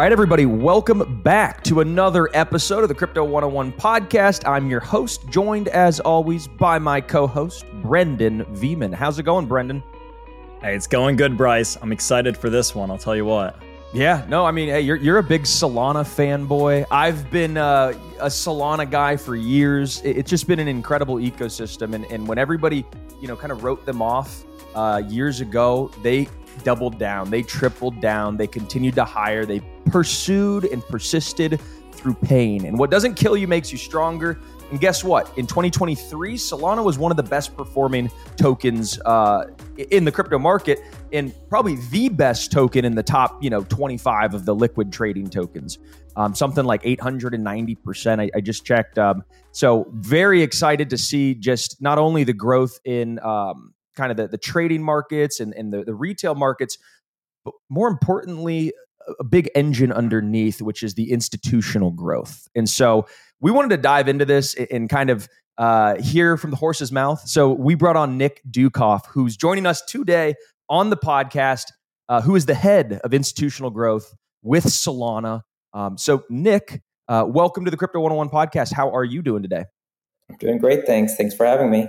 right, everybody, welcome back to another episode of the Crypto 101 podcast. I'm your host, joined as always by my co host, Brendan Veman. How's it going, Brendan? Hey, it's going good, Bryce. I'm excited for this one. I'll tell you what. Yeah, no, I mean, hey, you're, you're a big Solana fanboy. I've been uh, a Solana guy for years. It's just been an incredible ecosystem. And, and when everybody, you know, kind of wrote them off uh, years ago, they doubled down, they tripled down, they continued to hire, they pursued and persisted through pain. And what doesn't kill you makes you stronger. And guess what? In 2023, Solana was one of the best performing tokens uh, in the crypto market, and probably the best token in the top, you know, 25 of the liquid trading tokens. Um, something like 890%. I, I just checked. Um, so very excited to see just not only the growth in um, kind of the, the trading markets and, and the, the retail markets, but more importantly, a big engine underneath, which is the institutional growth. And so we wanted to dive into this and kind of uh, hear from the horse's mouth. So we brought on Nick Ducoff, who's joining us today on the podcast, uh, who is the head of institutional growth with Solana. Um, so, Nick, uh, welcome to the Crypto 101 podcast. How are you doing today? I'm doing great. Thanks. Thanks for having me.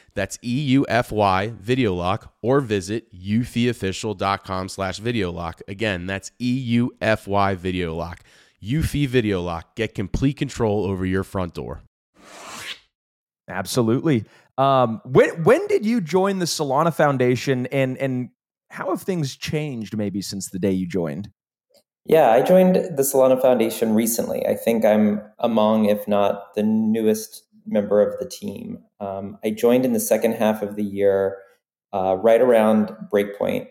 That's E-U-F-Y Video Lock or visit eufyofficial.com slash video lock. Again, that's E-U-F-Y Video Lock. Eufy Video Lock. Get complete control over your front door. Absolutely. Um, when when did you join the Solana Foundation, and and how have things changed maybe since the day you joined? Yeah, I joined the Solana Foundation recently. I think I'm among, if not the newest member of the team. Um, I joined in the second half of the year, uh, right around Breakpoint.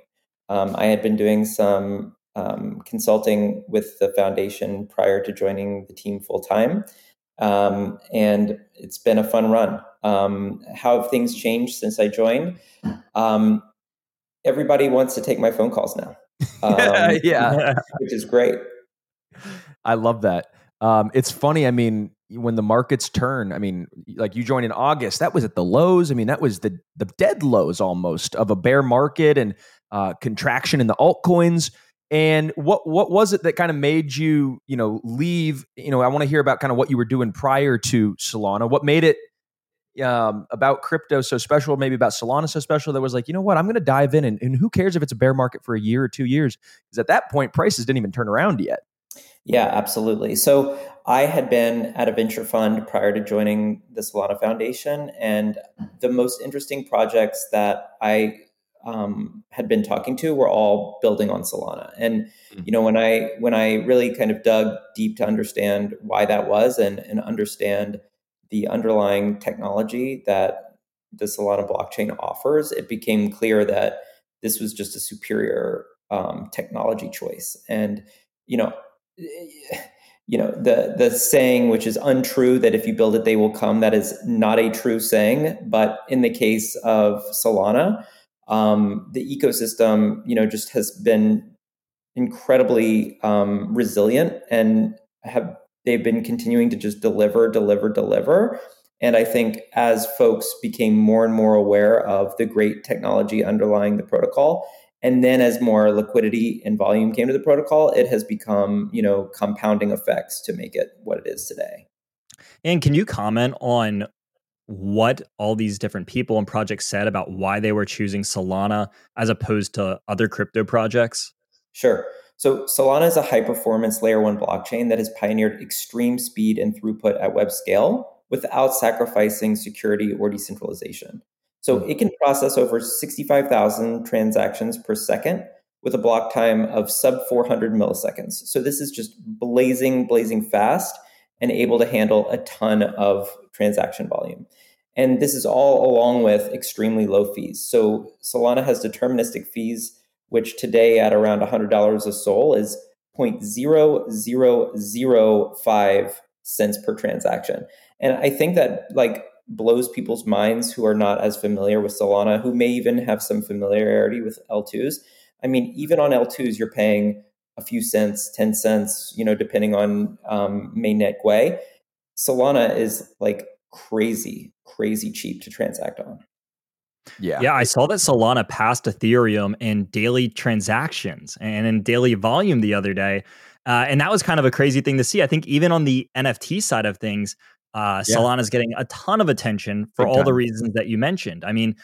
Um, I had been doing some um, consulting with the foundation prior to joining the team full time. Um, and it's been a fun run. Um, how have things changed since I joined? Um, everybody wants to take my phone calls now. Um, yeah, which is great. I love that. Um, it's funny. I mean, when the markets turn, I mean, like you joined in August, that was at the lows. I mean, that was the the dead lows almost of a bear market and uh, contraction in the altcoins. And what what was it that kind of made you, you know, leave? You know, I want to hear about kind of what you were doing prior to Solana. What made it um, about crypto so special, maybe about Solana so special that was like, you know what, I'm going to dive in, and, and who cares if it's a bear market for a year or two years? Because at that point, prices didn't even turn around yet. Yeah, absolutely. So I had been at a venture fund prior to joining the Solana Foundation, and the most interesting projects that I um, had been talking to were all building on Solana. And mm-hmm. you know, when I when I really kind of dug deep to understand why that was and, and understand the underlying technology that the Solana blockchain offers, it became clear that this was just a superior um, technology choice. And you know, you know the the saying which is untrue that if you build it they will come that is not a true saying but in the case of solana um, the ecosystem, you know, just has been incredibly um, resilient and have they've been continuing to just deliver, deliver, deliver. And I think as folks became more and more aware of the great technology underlying the protocol, and then as more liquidity and volume came to the protocol, it has become, you know, compounding effects to make it what it is today. And can you comment on what all these different people and projects said about why they were choosing Solana as opposed to other crypto projects? Sure. So Solana is a high performance layer one blockchain that has pioneered extreme speed and throughput at web scale without sacrificing security or decentralization. So hmm. it can process over 65,000 transactions per second with a block time of sub 400 milliseconds. So this is just blazing, blazing fast and able to handle a ton of transaction volume. And this is all along with extremely low fees. So Solana has deterministic fees, which today at around $100 a SOL is 0.0005 cents per transaction. And I think that like blows people's minds who are not as familiar with Solana, who may even have some familiarity with L2s. I mean, even on L2s, you're paying a few cents, 10 cents, you know, depending on um, mainnet Gwei. Solana is like crazy, crazy cheap to transact on. Yeah. Yeah. I saw that Solana passed Ethereum in daily transactions and in daily volume the other day. Uh, and that was kind of a crazy thing to see. I think even on the NFT side of things, uh, yeah. Solana is getting a ton of attention for Big all time. the reasons that you mentioned. I mean,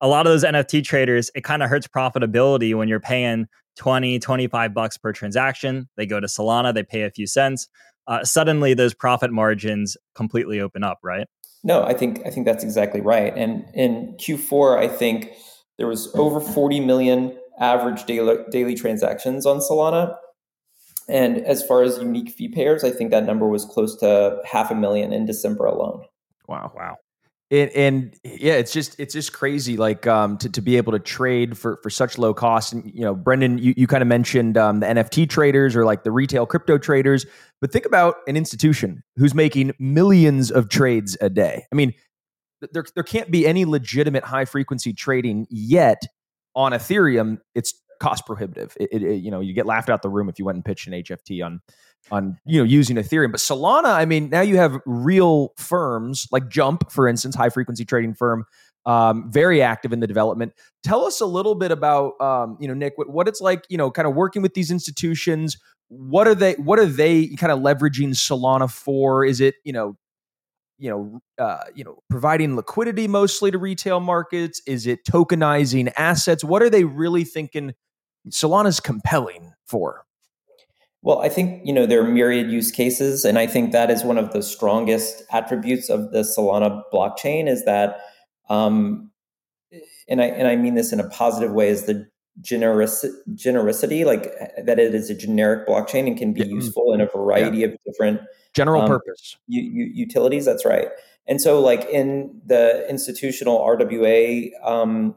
a lot of those NFT traders, it kind of hurts profitability when you're paying 20, 25 bucks per transaction. They go to Solana, they pay a few cents. Uh, suddenly, those profit margins completely open up, right? No, I think I think that's exactly right. And in Q4, I think there was over 40 million average daily, daily transactions on Solana, and as far as unique fee payers, I think that number was close to half a million in December alone. Wow. Wow. And, and, yeah, it's just it's just crazy, like um, to, to be able to trade for for such low cost. And you know, Brendan, you, you kind of mentioned um, the NFT traders or like the retail crypto traders, but think about an institution who's making millions of trades a day. I mean, there there can't be any legitimate high frequency trading yet on Ethereum. It's cost prohibitive. It, it, it, you know, you get laughed out the room if you went and pitched an HFT on on you know using Ethereum. But Solana, I mean, now you have real firms like Jump, for instance, high frequency trading firm, um, very active in the development. Tell us a little bit about um, you know Nick, what, what it's like, you know, kind of working with these institutions. What are they? What are they kind of leveraging Solana for? Is it you know you know, uh, you know, providing liquidity mostly to retail markets? Is it tokenizing assets? What are they really thinking Solana's compelling for? Well, I think you know there are myriad use cases, and I think that is one of the strongest attributes of the Solana blockchain is that, um, and I and I mean this in a positive way, is the generous generosity, like that it is a generic blockchain and can be yeah. useful in a variety yeah. of different general um, purpose u- u- utilities. That's right. And so, like in the institutional RWA um,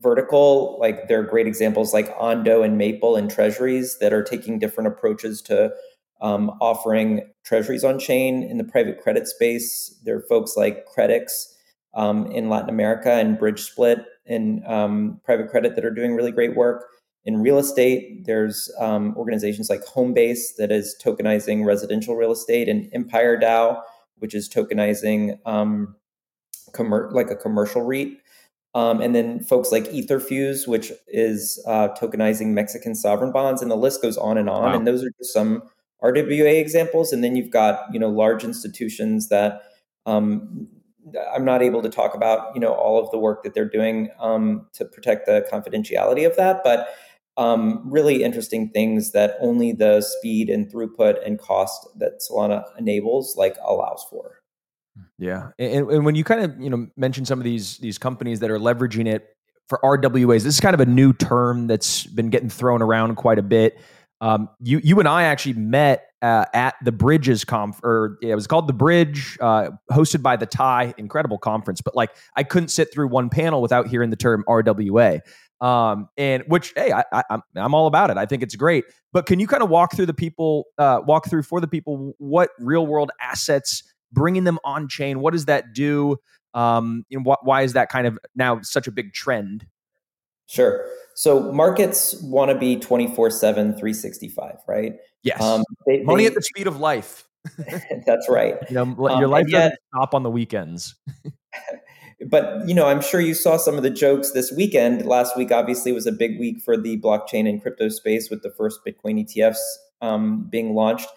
vertical like there are great examples like ondo and maple and treasuries that are taking different approaches to um, offering treasuries on chain in the private credit space. There are folks like credix um, in latin america and Bridgesplit in um, private credit that are doing really great work. In real estate there's um, organizations like homebase that is tokenizing residential real estate and empire dao which is tokenizing um, commer- like a commercial reit um, and then folks like Etherfuse, which is uh, tokenizing Mexican sovereign bonds, and the list goes on and on. Wow. And those are just some RWA examples. And then you've got you know large institutions that um, I'm not able to talk about you know all of the work that they're doing um, to protect the confidentiality of that, but um, really interesting things that only the speed and throughput and cost that Solana enables like allows for. Yeah, and, and when you kind of you know mention some of these these companies that are leveraging it for RWAs, this is kind of a new term that's been getting thrown around quite a bit. Um, you you and I actually met uh, at the Bridges conf, or yeah, it was called the Bridge, uh, hosted by the TIE. Incredible conference, but like I couldn't sit through one panel without hearing the term RWA. Um, and which hey, I, I, I'm I'm all about it. I think it's great. But can you kind of walk through the people, uh, walk through for the people what real world assets bringing them on chain. What does that do? Um, you know, wh- why is that kind of now such a big trend? Sure. So markets want to be 24 7, 365, right? Yes. Um, they, Money they, at the speed of life. That's right. You know, your um, life doesn't stop on the weekends. but you know, I'm sure you saw some of the jokes this weekend. Last week, obviously, was a big week for the blockchain and crypto space with the first Bitcoin ETFs um, being launched.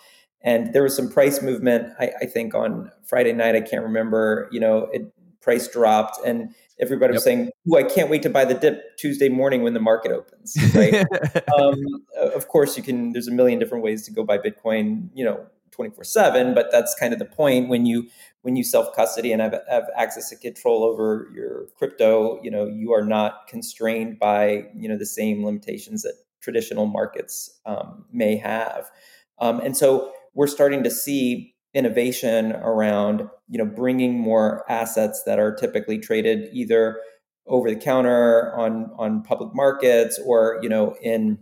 And there was some price movement. I, I, think on Friday night, I can't remember. You know, it price dropped, and everybody was saying, "Oh, I can't wait to buy the dip Tuesday morning when the market opens." Right? um, of course, you can. There's a million different ways to go buy Bitcoin. You know, 24 7 but that's kind of the point when you when you self custody and have, have access to control over your crypto you know you are not constrained by you know the same limitations that traditional markets um, may have um, and so we're starting to see innovation around you know bringing more assets that are typically traded either over the counter on on public markets or you know in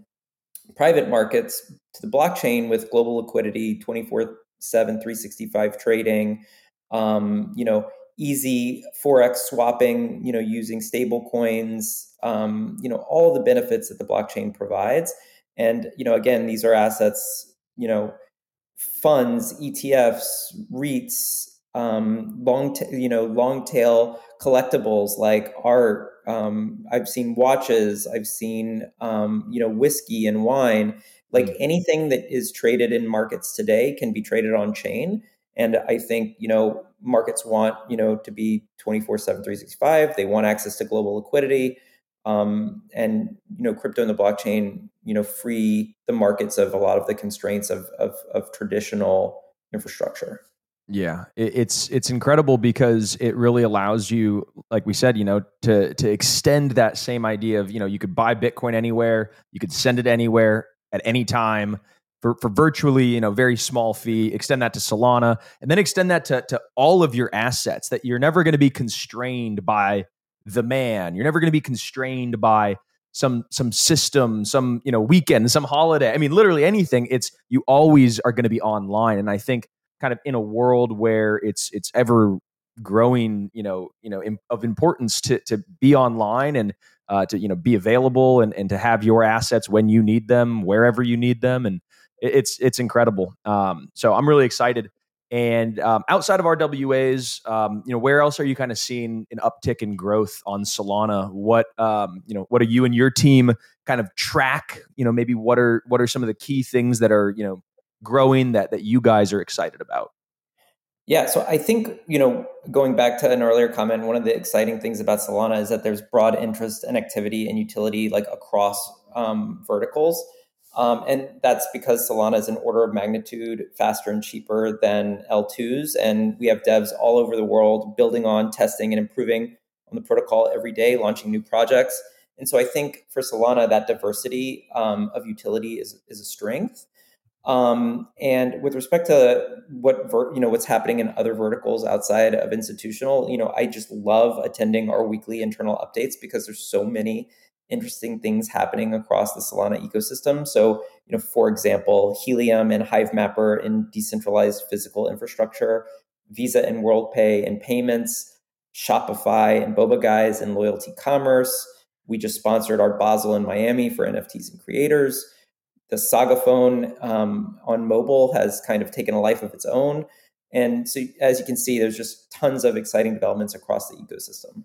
private markets to the blockchain with global liquidity 24 7 365 trading um, you know easy forex swapping you know using stable coins um, you know all the benefits that the blockchain provides. And you know again these are assets you know funds etfs reits um, long t- you know long tail collectibles like art um, I've seen watches. I've seen um, you know whiskey and wine. Like mm. anything that is traded in markets today can be traded on chain. And I think you know markets want you know to be 24 7 365 they want access to global liquidity um, and you know crypto and the blockchain you know free the markets of a lot of the constraints of, of, of traditional infrastructure yeah, it's it's incredible because it really allows you, like we said, you know, to to extend that same idea of you know you could buy Bitcoin anywhere, you could send it anywhere at any time for for virtually you know very small fee. Extend that to Solana, and then extend that to to all of your assets. That you're never going to be constrained by the man. You're never going to be constrained by some some system, some you know weekend, some holiday. I mean, literally anything. It's you always are going to be online, and I think kind of in a world where it's it's ever growing you know you know of importance to to be online and uh, to you know be available and, and to have your assets when you need them wherever you need them and it's it's incredible um, so i'm really excited and um, outside of rwas um, you know where else are you kind of seeing an uptick in growth on solana what um, you know what are you and your team kind of track you know maybe what are what are some of the key things that are you know growing that that you guys are excited about? Yeah, so I think, you know, going back to an earlier comment, one of the exciting things about Solana is that there's broad interest and activity and utility like across um, verticals. Um, and that's because Solana is an order of magnitude faster and cheaper than L2s. And we have devs all over the world building on, testing, and improving on the protocol every day, launching new projects. And so I think for Solana, that diversity um, of utility is, is a strength. Um, and with respect to what ver- you know what's happening in other verticals outside of institutional, you know, I just love attending our weekly internal updates because there's so many interesting things happening across the Solana ecosystem. So, you know, for example, Helium and Hivemapper in decentralized physical infrastructure, Visa and WorldPay and payments, Shopify and Boba Guys and loyalty commerce. We just sponsored Art Basel in Miami for NFTs and creators the Saga phone um, on mobile has kind of taken a life of its own. And so, as you can see, there's just tons of exciting developments across the ecosystem.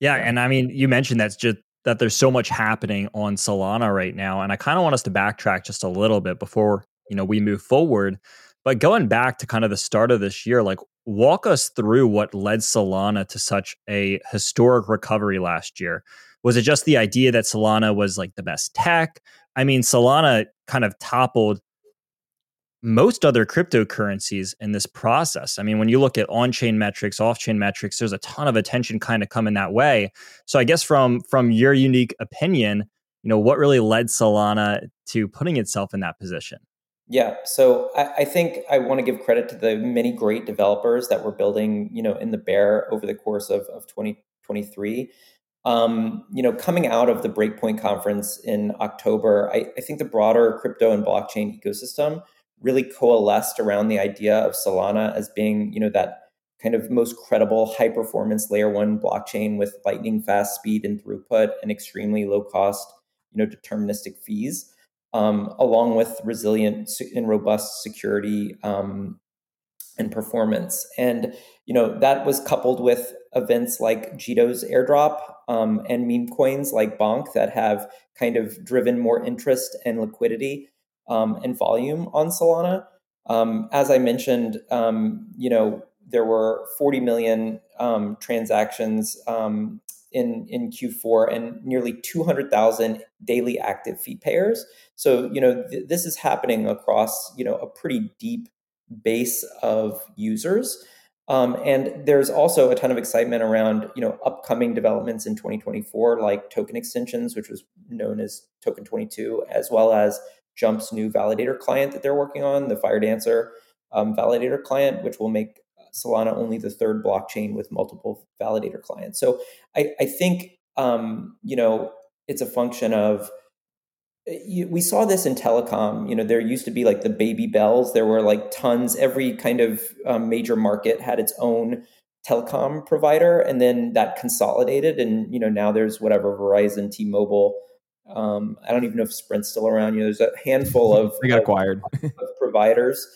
Yeah, and I mean, you mentioned that's just that there's so much happening on Solana right now, and I kind of want us to backtrack just a little bit before you know we move forward. But going back to kind of the start of this year, like walk us through what led Solana to such a historic recovery last year. Was it just the idea that Solana was like the best tech? I mean, Solana kind of toppled most other cryptocurrencies in this process. I mean, when you look at on-chain metrics, off-chain metrics, there's a ton of attention kind of coming that way. So I guess from from your unique opinion, you know, what really led Solana to putting itself in that position? Yeah, so I, I think I want to give credit to the many great developers that were building, you know, in the bear over the course of, of 2023. Um, you know, coming out of the Breakpoint conference in October, I, I, think the broader crypto and blockchain ecosystem really coalesced around the idea of Solana as being, you know, that kind of most credible high performance layer one blockchain with lightning fast speed and throughput and extremely low cost, you know, deterministic fees. um, along with resilient and robust security um, and performance. And you know that was coupled with events like Jito's airdrop um, and meme coins like Bonk that have kind of driven more interest and liquidity um, and volume on Solana. Um, as I mentioned, um, you know there were 40 million um, transactions um, in in Q4 and nearly 200,000 daily active fee payers. So you know th- this is happening across you know a pretty deep base of users. Um, and there's also a ton of excitement around you know upcoming developments in 2024, like token extensions, which was known as Token 22, as well as Jump's new validator client that they're working on, the Firedancer um, validator client, which will make Solana only the third blockchain with multiple validator clients. So I, I think um, you know it's a function of we saw this in telecom you know there used to be like the baby bells there were like tons every kind of um, major market had its own telecom provider and then that consolidated and you know now there's whatever verizon t-mobile um, i don't even know if sprint's still around you know there's a handful of they got acquired of providers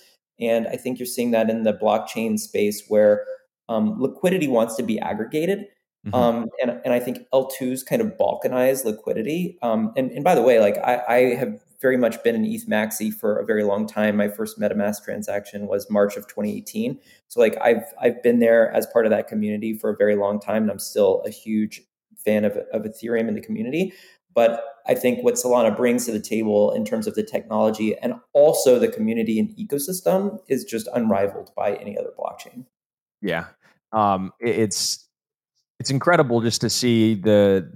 and i think you're seeing that in the blockchain space where um, liquidity wants to be aggregated Mm-hmm. Um, and, and I think L2s kind of balkanize liquidity. Um, and, and by the way, like I, I have very much been an ETH maxi for a very long time. My first MetaMask transaction was March of 2018. So like I've I've been there as part of that community for a very long time, and I'm still a huge fan of, of Ethereum in the community. But I think what Solana brings to the table in terms of the technology and also the community and ecosystem is just unrivaled by any other blockchain. Yeah, um, it's it's incredible just to see the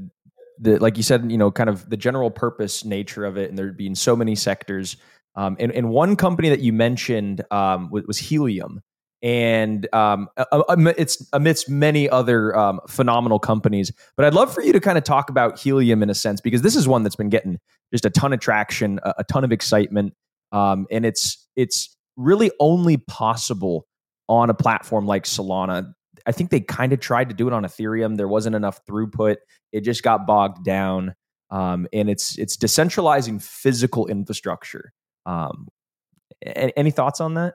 the like you said, you know, kind of the general purpose nature of it, and there being so many sectors. Um, and, and one company that you mentioned um, was, was Helium, and um, it's amidst many other um, phenomenal companies. But I'd love for you to kind of talk about Helium in a sense because this is one that's been getting just a ton of traction, a, a ton of excitement, um, and it's it's really only possible on a platform like Solana. I think they kind of tried to do it on Ethereum. There wasn't enough throughput. It just got bogged down. Um, and it's it's decentralizing physical infrastructure. Um, any, any thoughts on that?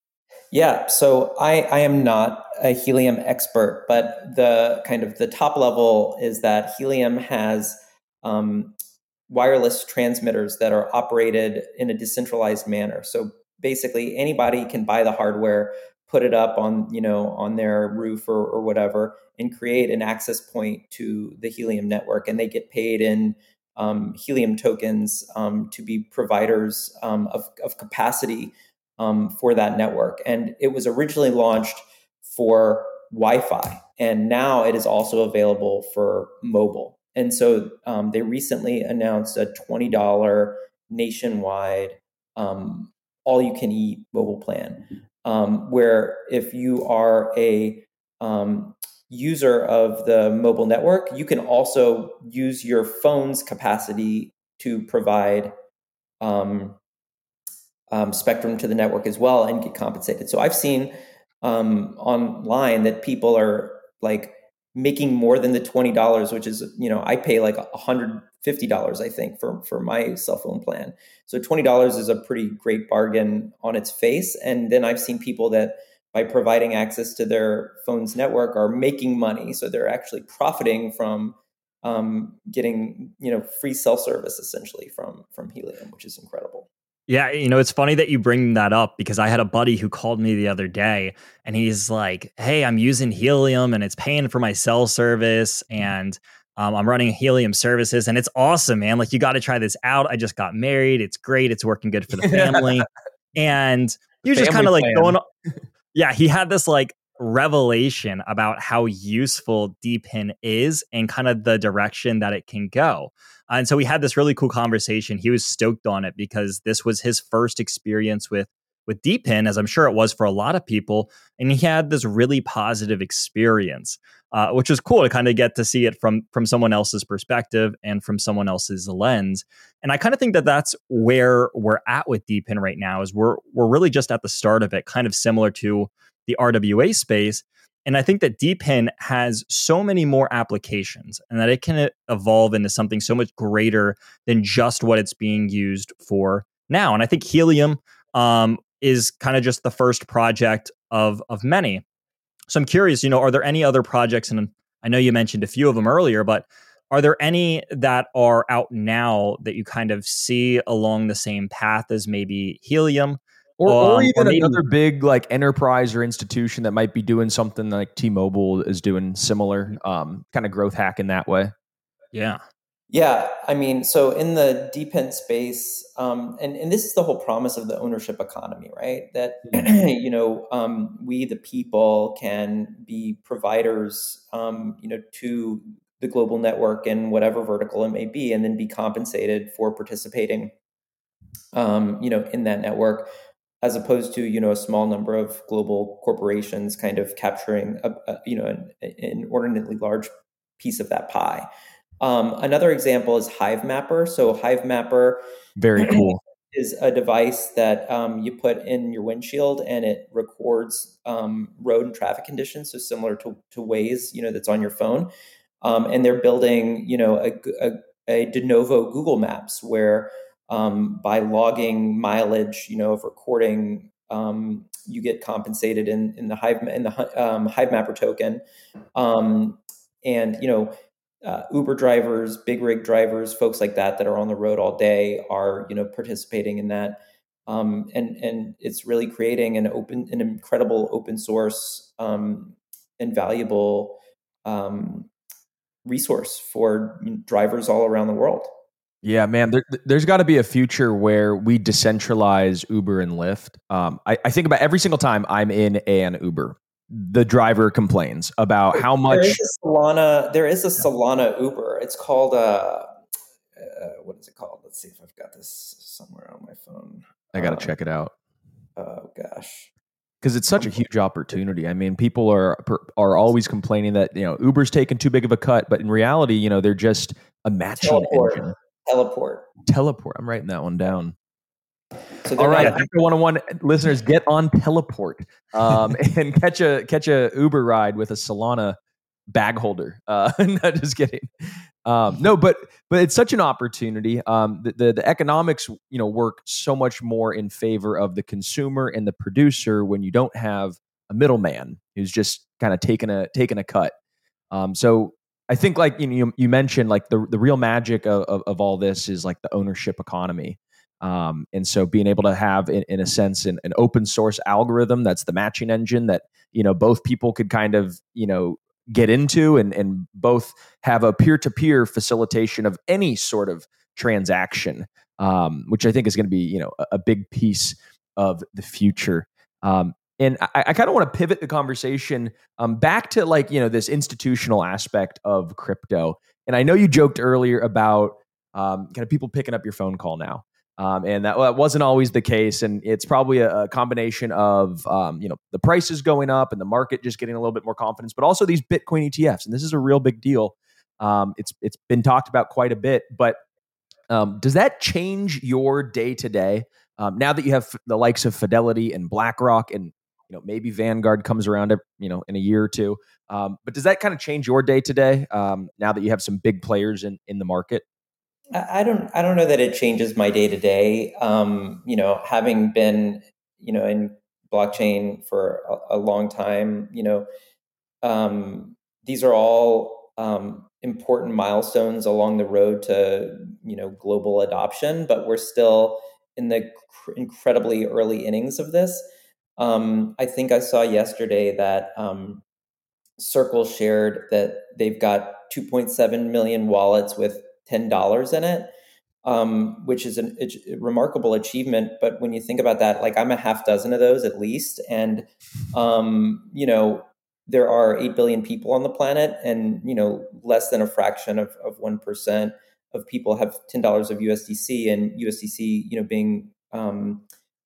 Yeah, so I, I am not a helium expert, but the kind of the top level is that helium has um, wireless transmitters that are operated in a decentralized manner. So basically, anybody can buy the hardware, put it up on you know on their roof or, or whatever, and create an access point to the helium network, and they get paid in um, helium tokens um, to be providers um, of, of capacity um, for that network. And it was originally launched for Wi Fi, and now it is also available for mobile. And so um, they recently announced a $20 nationwide um, all you can eat mobile plan, um, where if you are a um, user of the mobile network, you can also use your phone's capacity to provide um, um, spectrum to the network as well and get compensated. So I've seen um, online that people are like making more than the twenty dollars, which is you know I pay like hundred fifty dollars I think for for my cell phone plan. So twenty dollars is a pretty great bargain on its face. And then I've seen people that by providing access to their phone's network are making money, so they're actually profiting from um, getting you know free cell service essentially from from Helium, which is incredible. Yeah, you know, it's funny that you bring that up because I had a buddy who called me the other day and he's like, Hey, I'm using Helium and it's paying for my cell service and um, I'm running Helium services and it's awesome, man. Like, you got to try this out. I just got married. It's great. It's working good for the family. and you're just kind of like going, yeah, he had this like revelation about how useful DePIN is and kind of the direction that it can go. And so we had this really cool conversation. He was stoked on it because this was his first experience with with DePIN, as I'm sure it was for a lot of people, and he had this really positive experience, uh, which was cool to kind of get to see it from from someone else's perspective and from someone else's lens. And I kind of think that that's where we're at with DePIN right now. Is we're we're really just at the start of it, kind of similar to the RWA space. And I think that DePIN has so many more applications and that it can evolve into something so much greater than just what it's being used for now. And I think Helium um, is kind of just the first project of, of many. So I'm curious, you know, are there any other projects? And I know you mentioned a few of them earlier, but are there any that are out now that you kind of see along the same path as maybe Helium? Or, um, or even or another big like enterprise or institution that might be doing something like T-Mobile is doing similar um, kind of growth hack in that way. Yeah. Yeah, I mean, so in the DePIN space, um, and and this is the whole promise of the ownership economy, right? That you know, um, we the people can be providers, um, you know, to the global network and whatever vertical it may be, and then be compensated for participating, um, you know, in that network as opposed to you know a small number of global corporations kind of capturing a, a you know an, an, inordinately large piece of that pie. Um, another example is Hivemapper. So Hivemapper, very cool, is a device that um, you put in your windshield and it records um, road and traffic conditions. So similar to to Waze, you know, that's on your phone. Um, and they're building, you know, a, a, a de novo Google Maps where um, by logging mileage, you know, of recording, um, you get compensated in in the Hive in the um, Hivemapper token, um, and you know. Uh, Uber drivers, big rig drivers, folks like that that are on the road all day are you know participating in that, um, and and it's really creating an open, an incredible open source um, and valuable resource for drivers all around the world. Yeah, man, there, has got to be a future where we decentralize Uber and Lyft. Um, I, I, think about every single time I'm in an Uber, the driver complains about how much. There is a Solana. There is a Solana Uber. It's called. Uh, uh, what is it called? Let's see if I've got this somewhere on my phone. I got to uh, check it out. Oh gosh. Because it's such a huge opportunity. I mean, people are are always complaining that you know Uber's taking too big of a cut, but in reality, you know they're just a matching engine. Teleport. Teleport. I'm writing that one down. So All right, Hacker 101 listeners, get on Teleport um, and catch a catch a Uber ride with a Solana bag holder. Uh, not just kidding. Um, no, but but it's such an opportunity. Um, the, the, the economics, you know, work so much more in favor of the consumer and the producer when you don't have a middleman who's just kind of taking a taking a cut. Um, so I think like you know, you, you mentioned like the the real magic of, of, of all this is like the ownership economy. Um, and so being able to have in, in a sense an, an, open source algorithm that's the matching engine that you know both people could kind of you know get into and, and both have a peer-to-peer facilitation of any sort of transaction um, which i think is going to be you know a, a, big piece of the future. Um, and I, I kind of want to pivot the conversation um, back to like you know this institutional aspect of crypto. And I know you joked earlier about um, kind of people picking up your phone call now. Um, and that, that, wasn't always the case. And it's probably a, a combination of um, you know the prices going up and the market just getting a little bit more confidence, but also these Bitcoin ETFs. And this is a real big deal. Um, it's it's been talked about quite a bit, but um, does that change your day to day now that you have the likes of Fidelity and BlackRock and you know maybe Vanguard comes around you know in a year or two? Um, but does that kind of change your day to day now that you have some big players in in the market? I don't I don't know that it changes my day to day. You know, having been you know in blockchain for a, a long time, you know, um, these are all um, important milestones along the road to you know global adoption, but we're still in the cr- incredibly early innings of this. Um, I think I saw yesterday that um, Circle shared that they've got 2.7 million wallets with $10 in it, um, which is an, a remarkable achievement. But when you think about that, like I'm a half dozen of those at least. And, um, you know, there are 8 billion people on the planet and, you know, less than a fraction of, of 1% of people have $10 of USDC and USDC, you know, being, um,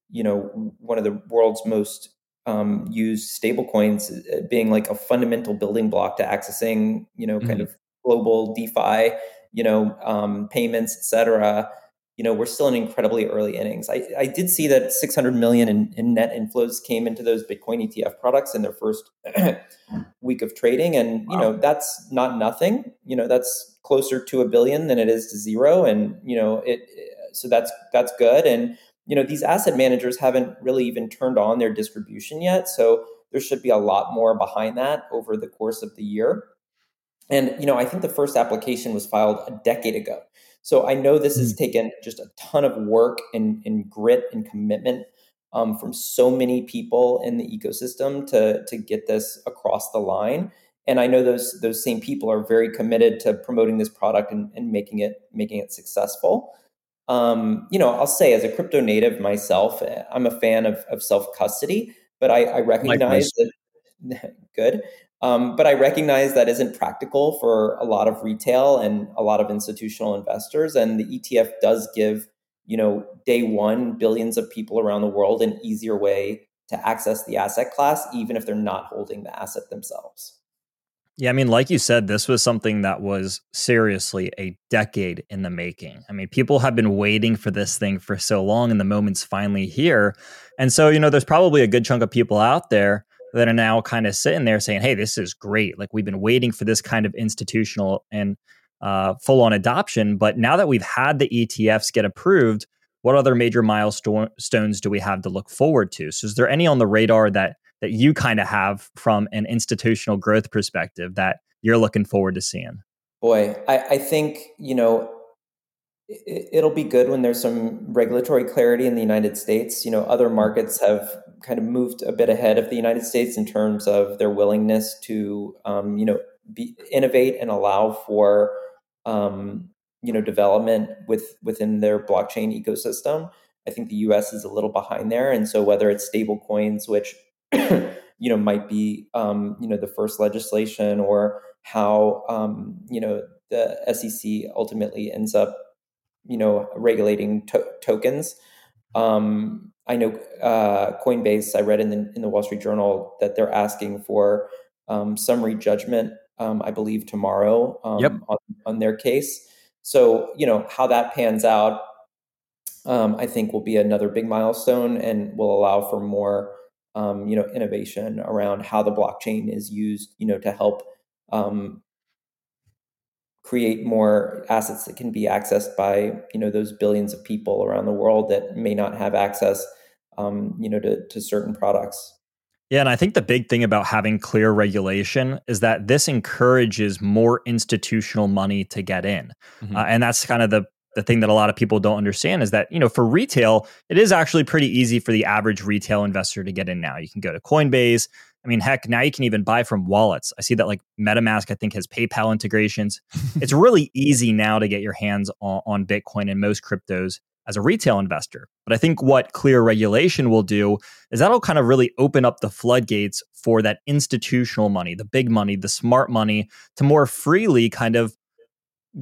you know, one of the world's most um, used stablecoins uh, being like a fundamental building block to accessing, you know, mm-hmm. kind of global DeFi you know, um, payments, etc. you know, we're still in incredibly early innings. I, I did see that 600 million in, in, net inflows came into those Bitcoin ETF products in their first week of trading. And, you know, that's not nothing, you know, that's closer to a billion than it is to zero. And, you know, it, so that's, that's good. And, you know, these asset managers haven't really even turned on their distribution yet. So there should be a lot more behind that over the course of the year. And you know, I think the first application was filed a decade ago. So I know this has hmm. taken just a ton of work and, and grit and commitment um, from so many people in the ecosystem to to get this across the line. And I know those those same people are very committed to promoting this product and, and making it making it successful. Um, you know, I'll say as a crypto native myself, eh, I'm a fan of, of self custody, but I, I recognize that good. Um, but I recognize that isn't practical for a lot of retail and a lot of institutional investors. And the ETF does give, you know, day one, billions of people around the world an easier way to access the asset class, even if they're not holding the asset themselves. Yeah, I mean, like you said, this was something that was seriously a decade in the making. I mean, people have been waiting for this thing for so long, and the moment's finally here. And so, you know, there's probably a good chunk of people out there that are now kind of sitting there saying, "Hey, this is great! Like we've been waiting for this kind of institutional and uh, full on adoption, but now that we've had the ETFs get approved, what other major milestones do we have to look forward to? So, is there any on the radar that that you kind of have from an institutional growth perspective that you're looking forward to seeing? Boy, I, I think you know it'll be good when there's some regulatory clarity in the United States. You know, other markets have kind of moved a bit ahead of the United States in terms of their willingness to, um, you know, be, innovate and allow for, um, you know, development with within their blockchain ecosystem. I think the U.S. is a little behind there, and so whether it's stable coins, which you know might be um, you know the first legislation, or how um, you know the SEC ultimately ends up you know regulating to- tokens. Um, I know uh, Coinbase. I read in the in the Wall Street Journal that they're asking for um, summary judgment. Um, I believe tomorrow um, yep. on, on, their case. So you know how that pans out. Um, I think will be another big milestone and will allow for more um, you know innovation around how the blockchain is used. You know to help um, create more assets that can be accessed by you know those billions of people around the world that may not have access um, you know to, to certain products yeah and i think the big thing about having clear regulation is that this encourages more institutional money to get in mm-hmm. uh, and that's kind of the the thing that a lot of people don't understand is that you know for retail it is actually pretty easy for the average retail investor to get in now you can go to coinbase I mean, heck, now you can even buy from wallets. I see that like MetaMask, I think, has PayPal integrations. it's really easy now to get your hands on, on, Bitcoin and most cryptos as a retail investor. But I think what clear regulation will do is that'll kind of really open up the floodgates for that institutional money, the big money, the smart money to more freely kind of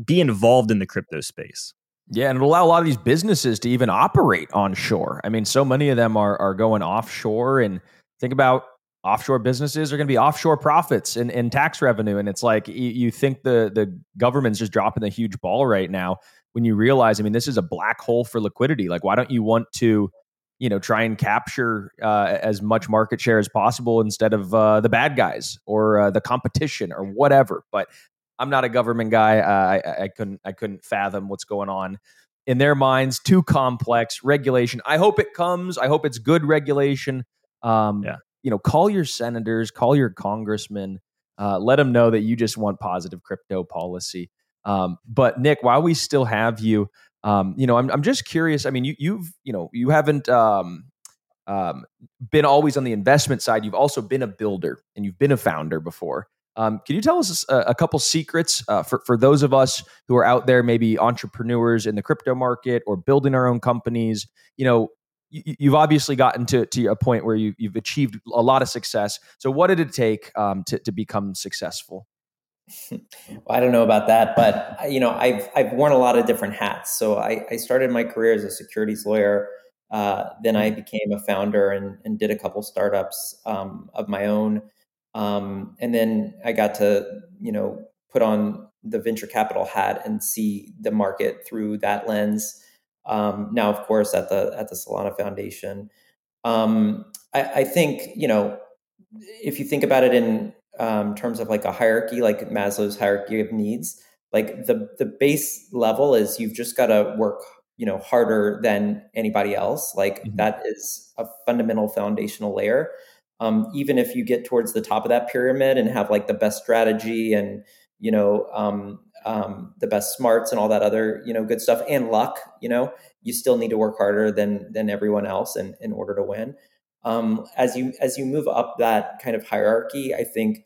be involved in the crypto space. Yeah, and it'll allow a lot of these businesses to even operate onshore. I mean, so many of them are are going offshore and think about offshore businesses are going to be offshore profits and, and tax revenue. And it's like you, you think the the government's just dropping a huge ball right now when you realize, I mean, this is a black hole for liquidity. Like, why don't you want to, you know, try and capture uh, as much market share as possible instead of uh, the bad guys or uh, the competition or whatever? But I'm not a government guy. Uh, I, I couldn't I couldn't fathom what's going on in their minds. Too complex regulation. I hope it comes. I hope it's good regulation. Um, yeah you know, call your senators, call your congressmen, uh, let them know that you just want positive crypto policy. Um, but Nick, while we still have you, um, you know, I'm, I'm just curious. I mean, you, you've, you know, you haven't um, um, been always on the investment side. You've also been a builder and you've been a founder before. Um, can you tell us a, a couple secrets uh, for, for those of us who are out there, maybe entrepreneurs in the crypto market or building our own companies? You know, you, have obviously gotten to, to a point where you, have achieved a lot of success. So, what did it take um, to, to become successful? well, I don't know about that, but you know, I've I've worn a lot of different hats. So I, I started my career as a securities lawyer. Uh, then I became a founder and, and did a couple startups um, of my own. Um, and then I got to you know put on the venture capital hat and see the market through that lens. Um, now, of course, at the at the Solana Foundation, um, I, I, think you know if you think about it in um, terms of like a hierarchy, like Maslow's hierarchy of needs, like the the base level is you've just got to work you know harder than anybody else. Like mm-hmm. that is a fundamental foundational layer. Um, even if you get towards the top of that pyramid and have like the best strategy and you know um, um, the best smarts and all that other you know good stuff and luck you know you still need to work harder than than everyone else in, in order to win. Um, as you as you move up that kind of hierarchy i think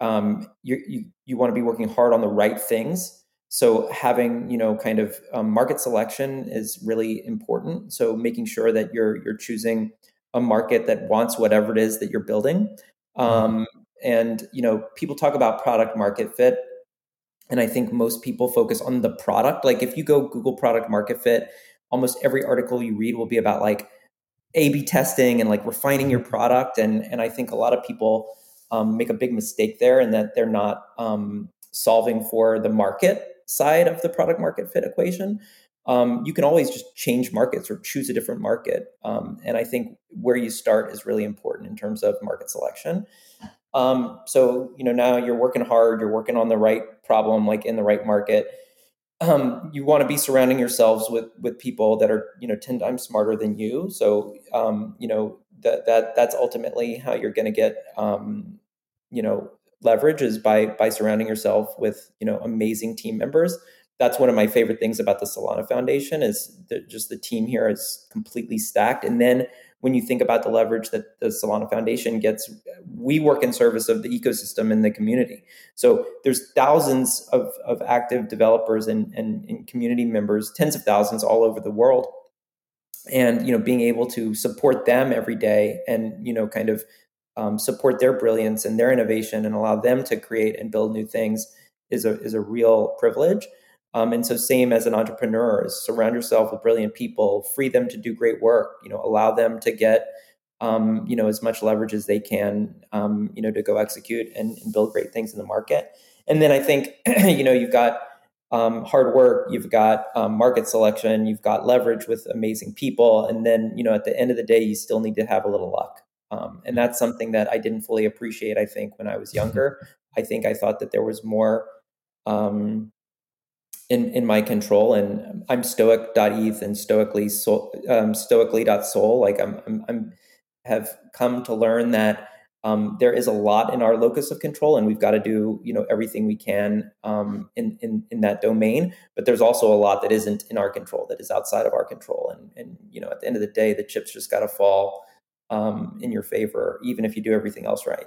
um, you you, you want to be working hard on the right things. So having you know kind of um, market selection is really important. So making sure that you're you're choosing a market that wants whatever it is that you're building mm-hmm. um, and you know people talk about product market fit and I think most people focus on the product. Like if you go Google product market fit, almost every article you read will be about like A B testing and like refining your product. And, and I think a lot of people um, make a big mistake there and that they're not um, solving for the market side of the product market fit equation. Um, you can always just change markets or choose a different market. Um, and I think where you start is really important in terms of market selection. Um, so you know now you're working hard, you're working on the right problem, like in the right market. Um, you want to be surrounding yourselves with with people that are you know ten times smarter than you. So um, you know that that that's ultimately how you're going to get um, you know leverage is by by surrounding yourself with you know amazing team members. That's one of my favorite things about the Solana Foundation is just the team here is completely stacked, and then when you think about the leverage that the Solana Foundation gets, we work in service of the ecosystem and the community. So there's thousands of, of active developers and, and, and community members, tens of thousands all over the world. And you know, being able to support them every day and you know, kind of um, support their brilliance and their innovation and allow them to create and build new things is a is a real privilege. Um, and so, same as an entrepreneur, is surround yourself with brilliant people, free them to do great work. You know, allow them to get um, you know as much leverage as they can. Um, you know, to go execute and, and, build great things in the market. And then I think you know you've got um, hard work, you've got um, market selection, you've got leverage with amazing people, and then you know at the end of the day, you still need to have a little luck. Um, and that's something that I didn't fully appreciate. I think when I was younger, I think I thought that there was more um, in, in my control and I'm stoic.eth and stoically um, stoically.soul. Like I'm, I'm, I'm, have come to learn that um, there is a lot in our locus of control and we've got to do, you know, everything we can um, in, in, in that domain. But there's also a lot that isn't in our control, that is outside of our control. And, and you know, at the end of the day, the chips just got to fall um, in your favor, even if you do everything else right.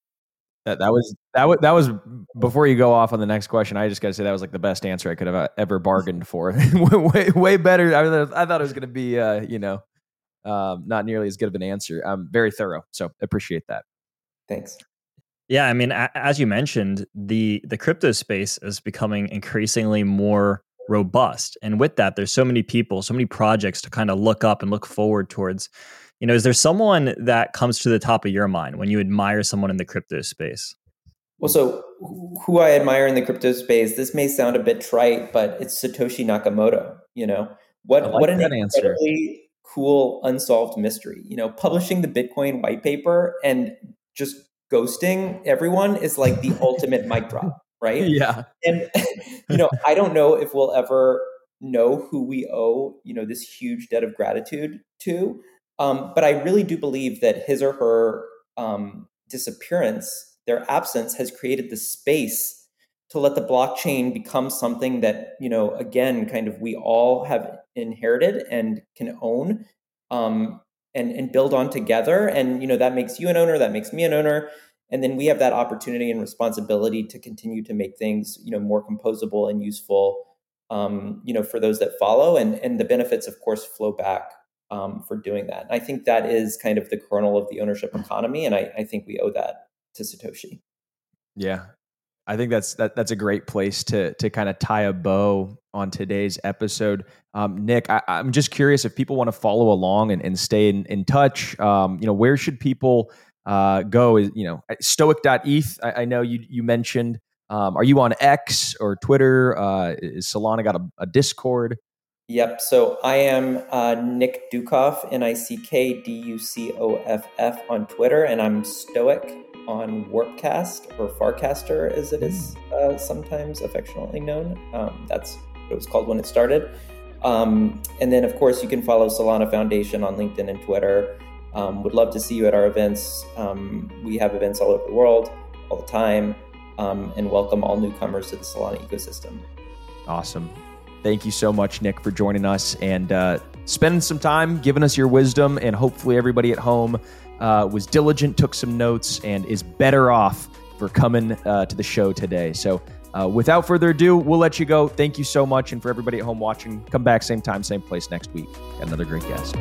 That, that was that was that was before you go off on the next question. I just got to say that was like the best answer I could have uh, ever bargained for. way way better. I, I thought it was going to be uh, you know um, not nearly as good of an answer. Um, very thorough. So appreciate that. Thanks. Yeah, I mean, as you mentioned, the the crypto space is becoming increasingly more robust, and with that, there's so many people, so many projects to kind of look up and look forward towards you know, is there someone that comes to the top of your mind when you admire someone in the crypto space? Well, so who I admire in the crypto space, this may sound a bit trite, but it's Satoshi Nakamoto. You know, what like what an incredibly answer. cool unsolved mystery. You know, publishing the Bitcoin white paper and just ghosting everyone is like the ultimate mic drop, right? Yeah. And you know, I don't know if we'll ever know who we owe, you know, this huge debt of gratitude to. Um, but I really do believe that his or her um, disappearance, their absence, has created the space to let the blockchain become something that you know, again, kind of we all have inherited and can own. Um, and, and build on together and you know that makes you an owner that makes me an owner and then we have that opportunity and responsibility to continue to make things you know more composable and useful um, you know for those that follow and and the benefits of course flow back um, for doing that. And I think that is kind of the kernel of the ownership economy, and I, I think we owe that to Satoshi. Yeah, I think that's that, that's a great place to to kind of tie a bow on today's episode. Um, Nick, I, am just curious if people want to follow along and, and stay in, in touch. Um, you know, where should people uh, go? Is you know, stoic.eth. I, I know you you mentioned. Um, are you on X or Twitter? Uh, is Solana got a, a Discord? Yep. So I am uh, Nick Ducoff, N I C K D U C O F F on Twitter, and I'm Stoic on Warpcast or Farcaster, as it is uh, sometimes affectionately known. Um, that's what it was called when it started. Um, and then, of course, you can follow Solana Foundation on LinkedIn and Twitter. Um, would love to see you at our events. Um, we have events all over the world, all the time, um, and welcome all newcomers to the Solana ecosystem. Awesome. Thank you so much, Nick, for joining us and uh, spending some time giving us your wisdom. And hopefully, everybody at home uh, was diligent, took some notes, and is better off for coming uh, to the show today. So, uh, without further ado, we'll let you go. Thank you so much. And for everybody at home watching, come back same time, same place next week. Got another great guest.